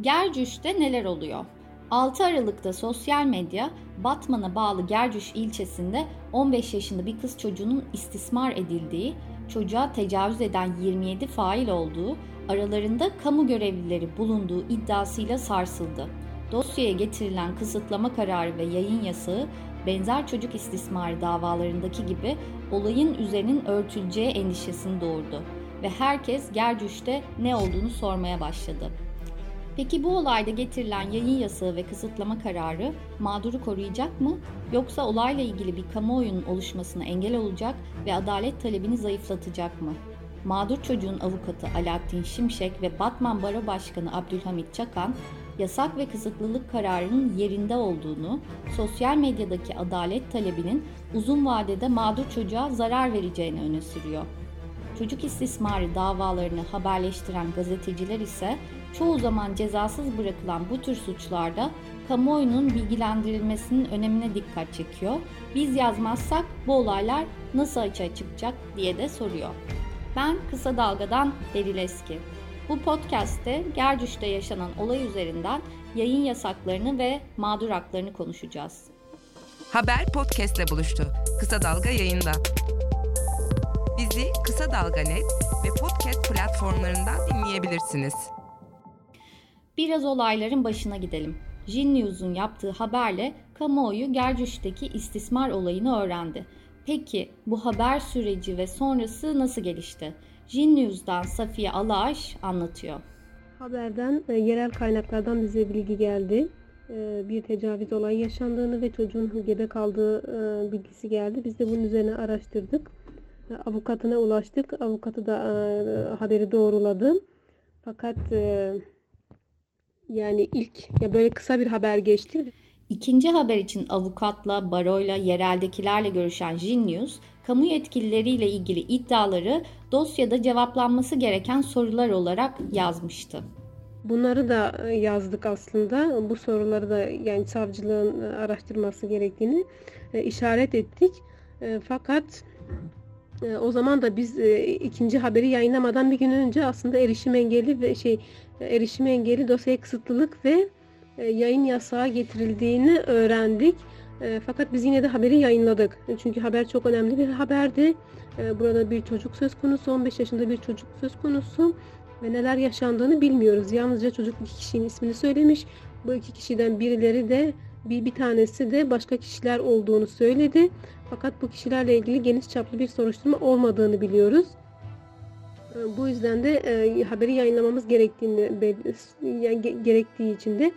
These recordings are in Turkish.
Gercüş'te neler oluyor? 6 Aralık'ta sosyal medya Batman'a bağlı Gercüş ilçesinde 15 yaşında bir kız çocuğunun istismar edildiği, çocuğa tecavüz eden 27 fail olduğu, aralarında kamu görevlileri bulunduğu iddiasıyla sarsıldı. Dosyaya getirilen kısıtlama kararı ve yayın yasağı benzer çocuk istismarı davalarındaki gibi olayın üzerinin örtüleceği endişesini doğurdu ve herkes Gercüş'te ne olduğunu sormaya başladı. Peki bu olayda getirilen yayın yasağı ve kısıtlama kararı mağduru koruyacak mı? Yoksa olayla ilgili bir kamuoyunun oluşmasına engel olacak ve adalet talebini zayıflatacak mı? Mağdur çocuğun avukatı Alaaddin Şimşek ve Batman Baro Başkanı Abdülhamit Çakan, yasak ve kısıtlılık kararının yerinde olduğunu, sosyal medyadaki adalet talebinin uzun vadede mağdur çocuğa zarar vereceğini öne sürüyor. Çocuk istismarı davalarını haberleştiren gazeteciler ise çoğu zaman cezasız bırakılan bu tür suçlarda kamuoyunun bilgilendirilmesinin önemine dikkat çekiyor. Biz yazmazsak bu olaylar nasıl açığa çıkacak diye de soruyor. Ben Kısa Dalga'dan Beril Eski. Bu podcast'te Gercüş'te yaşanan olay üzerinden yayın yasaklarını ve mağdur haklarını konuşacağız. Haber podcast'le buluştu. Kısa Dalga yayında. Bizi Kısa Dalga Net ve podcast platformlarından dinleyebilirsiniz. Biraz olayların başına gidelim. Jin News'un yaptığı haberle kamuoyu Gercüş'teki istismar olayını öğrendi. Peki bu haber süreci ve sonrası nasıl gelişti? Jin News'dan Safiye Alaş anlatıyor. Haberden e, yerel kaynaklardan bize bilgi geldi. E, bir tecavüz olayı yaşandığını ve çocuğun gebe kaldığı e, bilgisi geldi. Biz de bunun üzerine araştırdık. E, avukatına ulaştık. Avukatı da e, haberi doğruladı. Fakat e, yani ilk ya böyle kısa bir haber geçti. İkinci haber için avukatla, baroyla, yereldekilerle görüşen Jin News, kamu yetkilileriyle ilgili iddiaları dosyada cevaplanması gereken sorular olarak yazmıştı. Bunları da yazdık aslında. Bu soruları da yani savcılığın araştırması gerektiğini e, işaret ettik. E, fakat e, o zaman da biz ikinci haberi yayınlamadan bir gün önce aslında erişim engelli ve şey erişim engelli dosyaya kısıtlılık ve yayın yasağı getirildiğini öğrendik. E, fakat biz yine de haberi yayınladık. Çünkü haber çok önemli bir haberdi. E, burada bir çocuk söz konusu, 15 yaşında bir çocuk söz konusu ve neler yaşandığını bilmiyoruz. Yalnızca çocuk iki kişinin ismini söylemiş. Bu iki kişiden birileri de bir, bir tanesi de başka kişiler olduğunu söyledi. Fakat bu kişilerle ilgili geniş çaplı bir soruşturma olmadığını biliyoruz. E, bu yüzden de e, haberi yayınlamamız gerektiğini yani, gerektiği için de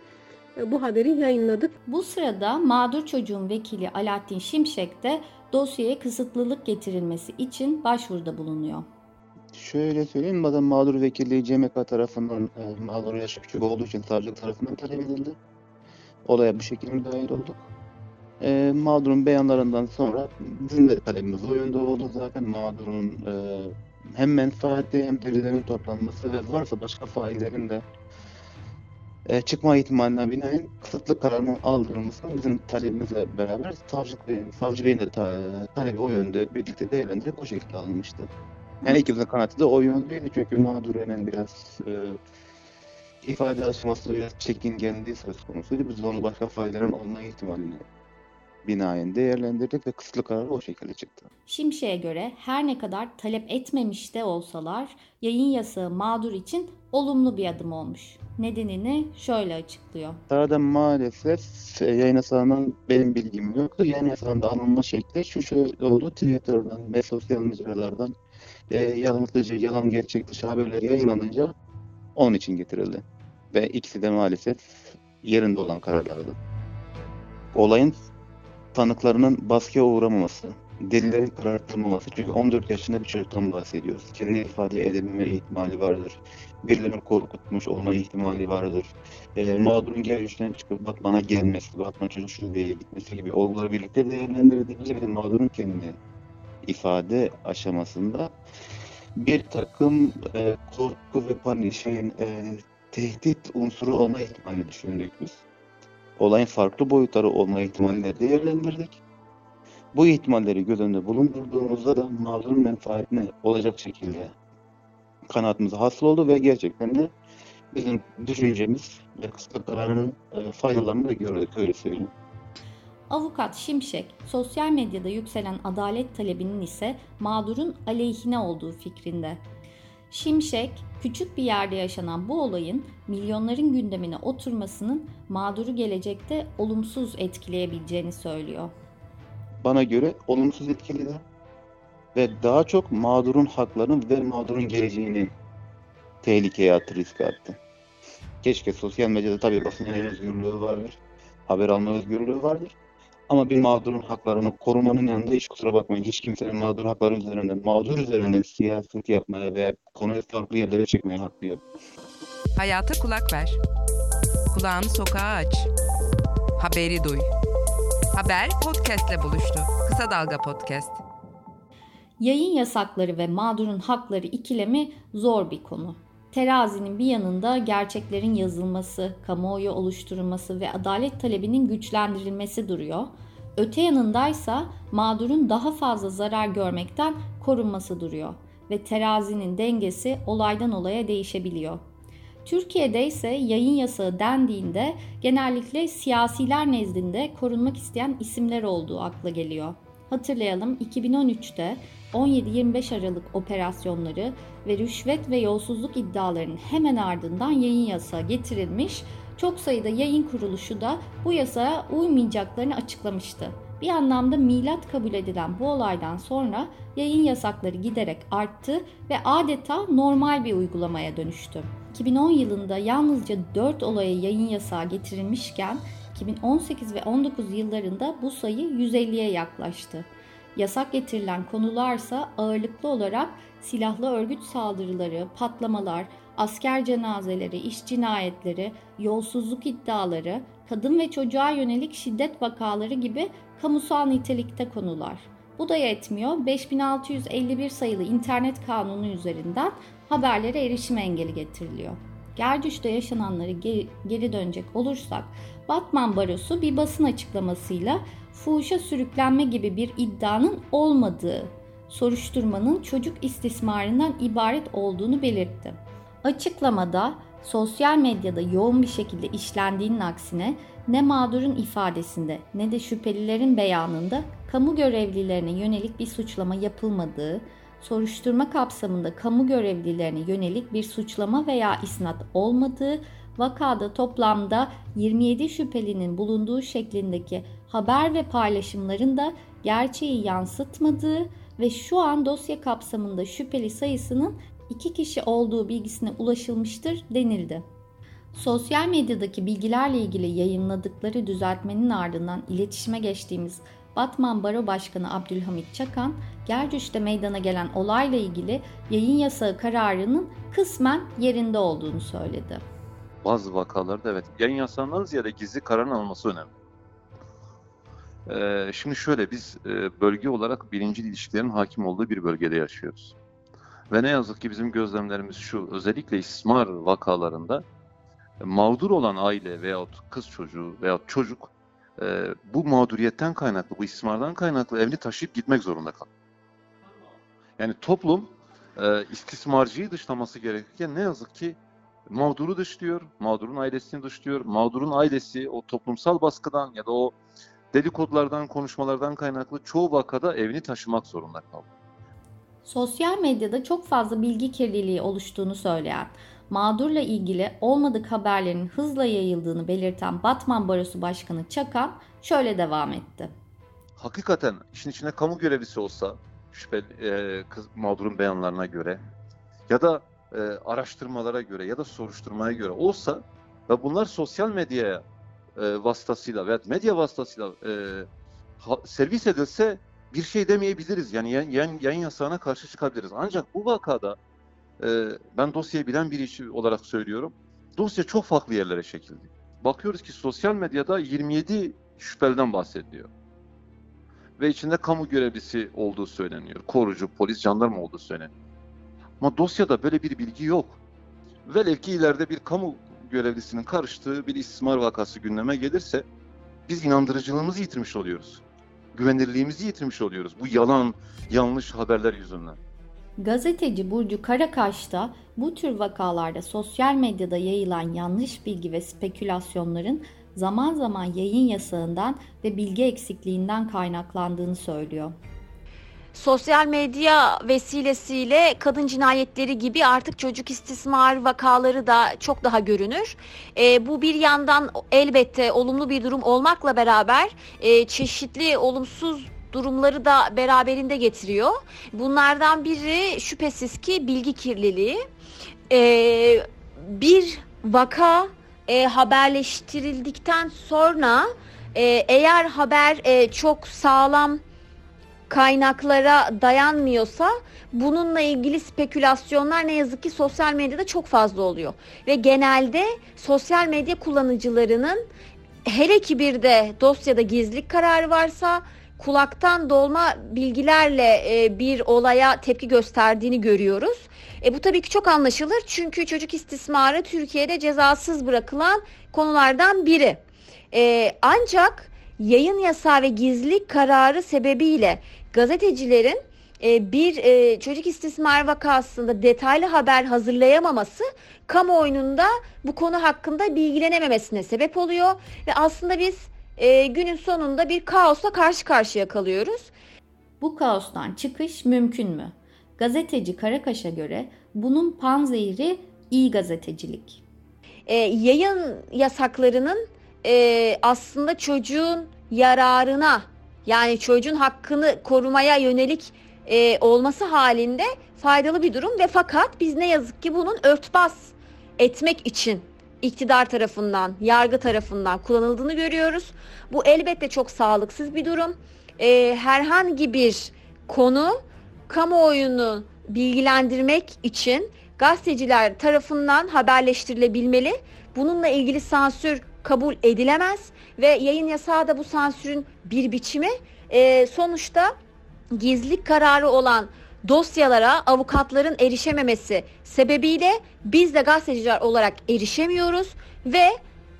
e, bu haberi yayınladık. Bu sırada mağdur çocuğun vekili Alaaddin Şimşek de dosyaya kısıtlılık getirilmesi için başvuruda bulunuyor. Şöyle söyleyeyim, madem mağdur vekilliği CMK tarafından e, mağdur yaş küçük olduğu için savcılık tarafından talep edildi. Olaya bu şekilde müdahil olduk. E, mağdurun beyanlarından sonra bizim de talebimiz o yönde oldu zaten mağdurun e, hem menfaati hem delillerin toplanması ve varsa başka faillerin de e, çıkma ihtimaline binaen kısıtlı kararının aldırılması bizim talebimizle beraber savcı beyin, savcı beyin de ta, talebi o yönde birlikte değerlendirip o şekilde alınmıştı. Yani ikimizin kanaati de o yöndeydi çünkü mağdurenin biraz e, ifade aşaması biraz çekingenliği söz konusuydu. Biz onu başka faillerin olma ihtimalini binaen değerlendirdik ve kısıtlı karar o şekilde çıktı. Şimşek'e göre her ne kadar talep etmemiş de olsalar yayın yasağı mağdur için olumlu bir adım olmuş. Nedenini şöyle açıklıyor. Sırada maalesef yayın yasağının benim bilgim yoktu. Yayın yasağında alınma şekli şu şöyle oldu. Twitter'dan ve sosyal mecralardan e, yanıltıcı, yalan gerçek dışı haberler yayınlanınca onun için getirildi. Ve ikisi de maalesef yerinde olan kararlardı. Olayın tanıklarının baskıya uğramaması, delillerin karartılmaması. Çünkü 14 yaşında bir çocuktan bahsediyoruz. Kendi ifade edebilme ihtimali vardır. Birilerinin korkutmuş olma ihtimali vardır. E, mağdurun gerçekten çıkıp Batman'a gelmesi, Batman çocuk şubeye gitmesi gibi olguları birlikte değerlendirildiğince bir de mağdurun kendi ifade aşamasında bir takım e, korku ve panik şeyin e, tehdit unsuru olma ihtimali düşündük biz olayın farklı boyutları olma ihtimalini değerlendirdik. Bu ihtimalleri göz önünde bulundurduğumuzda da mağdurun menfaatine olacak şekilde kanaatimize hasıl oldu ve gerçekten de bizim düşüncemiz ve kısıtlı kararının e, faydalarını da gördük öyle söyleyeyim. Avukat Şimşek, sosyal medyada yükselen adalet talebinin ise mağdurun aleyhine olduğu fikrinde. Şimşek, küçük bir yerde yaşanan bu olayın milyonların gündemine oturmasının mağduru gelecekte olumsuz etkileyebileceğini söylüyor. Bana göre olumsuz etkiledi ve daha çok mağdurun haklarını ve mağdurun geleceğini tehlikeye attı, riske attı. Keşke sosyal medyada tabii basın özgürlüğü vardır, haber alma özgürlüğü vardır. Ama bir mağdurun haklarını korumanın yanında hiç kusura bakmayın hiç kimsenin mağdur hakları üzerinden, mağdur üzerinden siyaset yapmaya veya konuyu farklı yerlere çekmeye hakkı yok. Hayata kulak ver. Kulağını sokağa aç. Haberi duy. Haber podcastle buluştu. Kısa Dalga Podcast. Yayın yasakları ve mağdurun hakları ikilemi zor bir konu. Terazinin bir yanında gerçeklerin yazılması, kamuoyu oluşturulması ve adalet talebinin güçlendirilmesi duruyor. Öte yanındaysa mağdurun daha fazla zarar görmekten korunması duruyor ve terazinin dengesi olaydan olaya değişebiliyor. Türkiye'de ise yayın yasağı dendiğinde genellikle siyasiler nezdinde korunmak isteyen isimler olduğu akla geliyor. Hatırlayalım 2013'te 17-25 Aralık operasyonları ve rüşvet ve yolsuzluk iddialarının hemen ardından yayın yasağı getirilmiş, çok sayıda yayın kuruluşu da bu yasaya uymayacaklarını açıklamıştı. Bir anlamda milat kabul edilen bu olaydan sonra yayın yasakları giderek arttı ve adeta normal bir uygulamaya dönüştü. 2010 yılında yalnızca 4 olaya yayın yasağı getirilmişken 2018 ve 19 yıllarında bu sayı 150'ye yaklaştı. Yasak getirilen konularsa ağırlıklı olarak silahlı örgüt saldırıları, patlamalar, asker cenazeleri, iş cinayetleri, yolsuzluk iddiaları, kadın ve çocuğa yönelik şiddet vakaları gibi kamusal nitelikte konular. Bu da yetmiyor. 5651 sayılı internet kanunu üzerinden haberlere erişim engeli getiriliyor. Gercüş'te yaşananları geri, geri dönecek olursak Batman Barosu bir basın açıklamasıyla fuhuşa sürüklenme gibi bir iddianın olmadığı, soruşturmanın çocuk istismarından ibaret olduğunu belirtti. Açıklamada sosyal medyada yoğun bir şekilde işlendiğinin aksine ne mağdurun ifadesinde ne de şüphelilerin beyanında kamu görevlilerine yönelik bir suçlama yapılmadığı, soruşturma kapsamında kamu görevlilerine yönelik bir suçlama veya isnat olmadığı, vakada toplamda 27 şüphelinin bulunduğu şeklindeki haber ve paylaşımların da gerçeği yansıtmadığı ve şu an dosya kapsamında şüpheli sayısının 2 kişi olduğu bilgisine ulaşılmıştır denildi. Sosyal medyadaki bilgilerle ilgili yayınladıkları düzeltmenin ardından iletişime geçtiğimiz Batman Baro Başkanı Abdülhamit Çakan, Gercüş'te meydana gelen olayla ilgili yayın yasağı kararının kısmen yerinde olduğunu söyledi. Bazı vakalarda evet yayın yasağından ziyade gizli kararın alınması önemli. Ee, şimdi şöyle biz e, bölge olarak birinci ilişkilerin hakim olduğu bir bölgede yaşıyoruz. Ve ne yazık ki bizim gözlemlerimiz şu özellikle istismar vakalarında e, mağdur olan aile veyahut kız çocuğu veyahut çocuk e, bu mağduriyetten kaynaklı, bu istismardan kaynaklı evini taşıyıp gitmek zorunda kalıyor. Yani toplum e, istismarcıyı dışlaması gerekirken ne yazık ki mağduru dışlıyor, mağdurun ailesini dışlıyor, mağdurun ailesi o toplumsal baskıdan ya da o dedikodulardan, konuşmalardan kaynaklı çoğu vakada evini taşımak zorunda kalıyor. Sosyal medyada çok fazla bilgi kirliliği oluştuğunu söyleyen, mağdurla ilgili olmadık haberlerin hızla yayıldığını belirten Batman Barosu Başkanı Çakan şöyle devam etti. Hakikaten işin içine kamu görevlisi olsa, şüpheli e, mağdurun beyanlarına göre ya da e, araştırmalara göre ya da soruşturmaya göre olsa ve bunlar sosyal medyaya e, vasıtasıyla veya medya vasıtasıyla e, ha, servis edilse bir şey demeyebiliriz. Yani yayın, yayın yasağına karşı çıkabiliriz. Ancak bu vakada e, ben dosyayı bilen biri olarak söylüyorum. Dosya çok farklı yerlere çekildi. Bakıyoruz ki sosyal medyada 27 şüpheliden bahsediliyor. Ve içinde kamu görevlisi olduğu söyleniyor. Korucu, polis, jandarma olduğu söyleniyor. Ama dosyada böyle bir bilgi yok. Velev ki ileride bir kamu görevlisinin karıştığı bir istismar vakası gündeme gelirse biz inandırıcılığımızı yitirmiş oluyoruz. Güvenirliğimizi yitirmiş oluyoruz bu yalan, yanlış haberler yüzünden. Gazeteci Burcu Karakaş da bu tür vakalarda sosyal medyada yayılan yanlış bilgi ve spekülasyonların zaman zaman yayın yasağından ve bilgi eksikliğinden kaynaklandığını söylüyor. Sosyal medya vesilesiyle kadın cinayetleri gibi artık çocuk istismar vakaları da çok daha görünür. E, bu bir yandan elbette olumlu bir durum olmakla beraber e, çeşitli olumsuz durumları da beraberinde getiriyor. Bunlardan biri şüphesiz ki bilgi kirliliği. E, bir vaka e, haberleştirildikten sonra e, eğer haber e, çok sağlam kaynaklara dayanmıyorsa bununla ilgili spekülasyonlar ne yazık ki sosyal medyada çok fazla oluyor. Ve genelde sosyal medya kullanıcılarının hele ki bir de dosyada gizlilik kararı varsa kulaktan dolma bilgilerle e, bir olaya tepki gösterdiğini görüyoruz. E, bu tabii ki çok anlaşılır çünkü çocuk istismarı Türkiye'de cezasız bırakılan konulardan biri. E, ancak yayın yasağı ve gizlilik kararı sebebiyle gazetecilerin e, bir e, çocuk istismar vakasında detaylı haber hazırlayamaması kamuoyunun da bu konu hakkında bilgilenememesine sebep oluyor ve aslında biz e, günün sonunda bir kaosla karşı karşıya kalıyoruz. Bu kaostan çıkış mümkün mü? Gazeteci Karakaş'a göre bunun panzehiri iyi gazetecilik. E, yayın yasaklarının e, aslında çocuğun yararına yani çocuğun hakkını korumaya yönelik e, olması halinde faydalı bir durum ve fakat biz ne yazık ki bunun örtbas etmek için iktidar tarafından, yargı tarafından kullanıldığını görüyoruz. Bu elbette çok sağlıksız bir durum. E, herhangi bir konu kamuoyunu bilgilendirmek için gazeteciler tarafından haberleştirilebilmeli. Bununla ilgili sansür kabul edilemez ve yayın yasağı da bu sansürün bir biçimi. E, sonuçta gizlilik kararı olan dosyalara avukatların erişememesi sebebiyle biz de gazeteciler olarak erişemiyoruz ve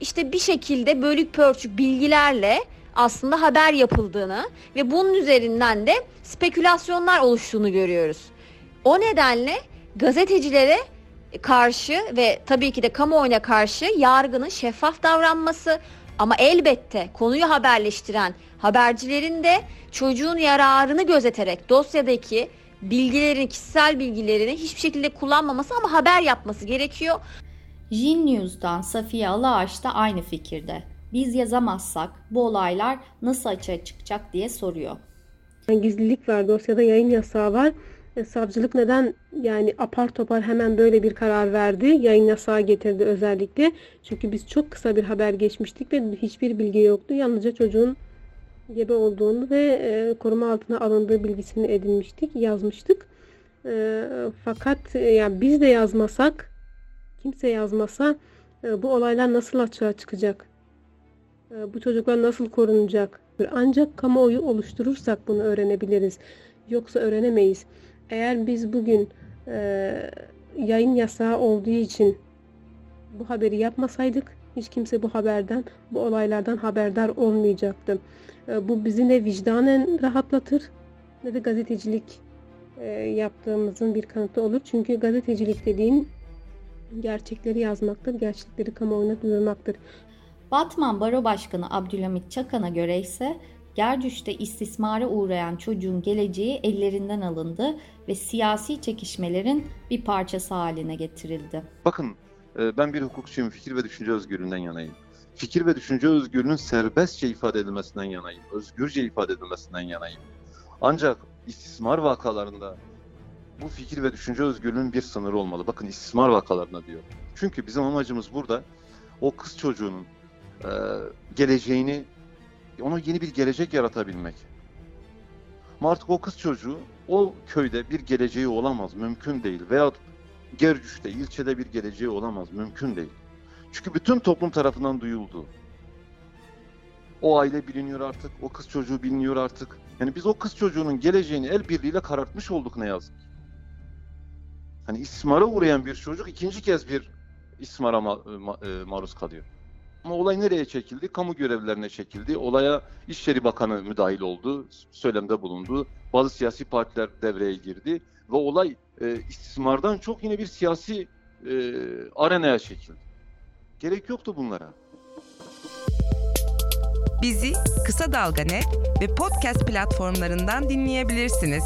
işte bir şekilde bölük pörçük bilgilerle aslında haber yapıldığını ve bunun üzerinden de spekülasyonlar oluştuğunu görüyoruz. O nedenle gazetecilere karşı ve tabii ki de kamuoyuna karşı yargının şeffaf davranması ama elbette konuyu haberleştiren habercilerin de çocuğun yararını gözeterek dosyadaki bilgilerin, kişisel bilgilerini hiçbir şekilde kullanmaması ama haber yapması gerekiyor. Jin News'dan Safiye Alaağaç da aynı fikirde. Biz yazamazsak bu olaylar nasıl açığa çıkacak diye soruyor. Gizlilik var, dosyada yayın yasağı var. E, savcılık neden yani apar topar hemen böyle bir karar verdi? Yayın yasağı getirdi özellikle. Çünkü biz çok kısa bir haber geçmiştik ve hiçbir bilgi yoktu. Yalnızca çocuğun gebe olduğunu ve e, koruma altına alındığı bilgisini edinmiştik, yazmıştık. E, fakat e, yani biz de yazmasak, kimse yazmasa e, bu olaylar nasıl açığa çıkacak? E, bu çocuklar nasıl korunacak? Ancak kamuoyu oluşturursak bunu öğrenebiliriz. Yoksa öğrenemeyiz. Eğer biz bugün e, yayın yasağı olduğu için bu haberi yapmasaydık hiç kimse bu haberden, bu olaylardan haberdar olmayacaktı. E, bu bizi ne vicdanen rahatlatır ne de gazetecilik e, yaptığımızın bir kanıtı olur. Çünkü gazetecilik dediğin gerçekleri yazmaktır, gerçekleri kamuoyuna duyurmaktır. Batman Baro Başkanı Abdülhamit Çakan'a göre ise Gercüş'te istismara uğrayan çocuğun geleceği ellerinden alındı ve siyasi çekişmelerin bir parçası haline getirildi. Bakın ben bir hukukçuyum, fikir ve düşünce özgürlüğünden yanayım. Fikir ve düşünce özgürlüğünün serbestçe ifade edilmesinden yanayım, özgürce ifade edilmesinden yanayım. Ancak istismar vakalarında bu fikir ve düşünce özgürlüğünün bir sınırı olmalı. Bakın istismar vakalarına diyor. Çünkü bizim amacımız burada o kız çocuğunun e, geleceğini ona yeni bir gelecek yaratabilmek. Ama artık o kız çocuğu o köyde bir geleceği olamaz, mümkün değil. Veya Gercüş'te, ilçede bir geleceği olamaz, mümkün değil. Çünkü bütün toplum tarafından duyuldu. O aile biliniyor artık, o kız çocuğu biliniyor artık. Yani biz o kız çocuğunun geleceğini el birliğiyle karartmış olduk ne yazık. Hani istismara uğrayan bir çocuk ikinci kez bir istismara ma- ma- maruz kalıyor. Ama olay nereye çekildi? Kamu görevlilerine çekildi. Olaya İçişleri Bakanı müdahil oldu, söylemde bulundu. Bazı siyasi partiler devreye girdi ve olay e, istismardan çok yine bir siyasi e, arenaya çekildi. Gerek yoktu bunlara. Bizi Kısa Dalga ve podcast platformlarından dinleyebilirsiniz.